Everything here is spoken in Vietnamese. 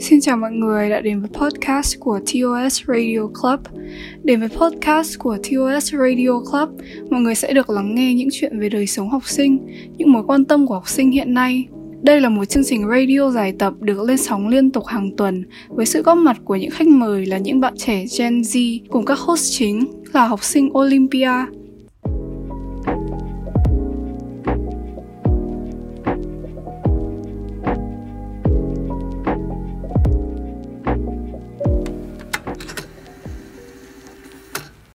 Xin chào mọi người đã đến với podcast của TOS Radio Club. Đến với podcast của TOS Radio Club, mọi người sẽ được lắng nghe những chuyện về đời sống học sinh, những mối quan tâm của học sinh hiện nay. Đây là một chương trình radio dài tập được lên sóng liên tục hàng tuần với sự góp mặt của những khách mời là những bạn trẻ Gen Z cùng các host chính là học sinh Olympia.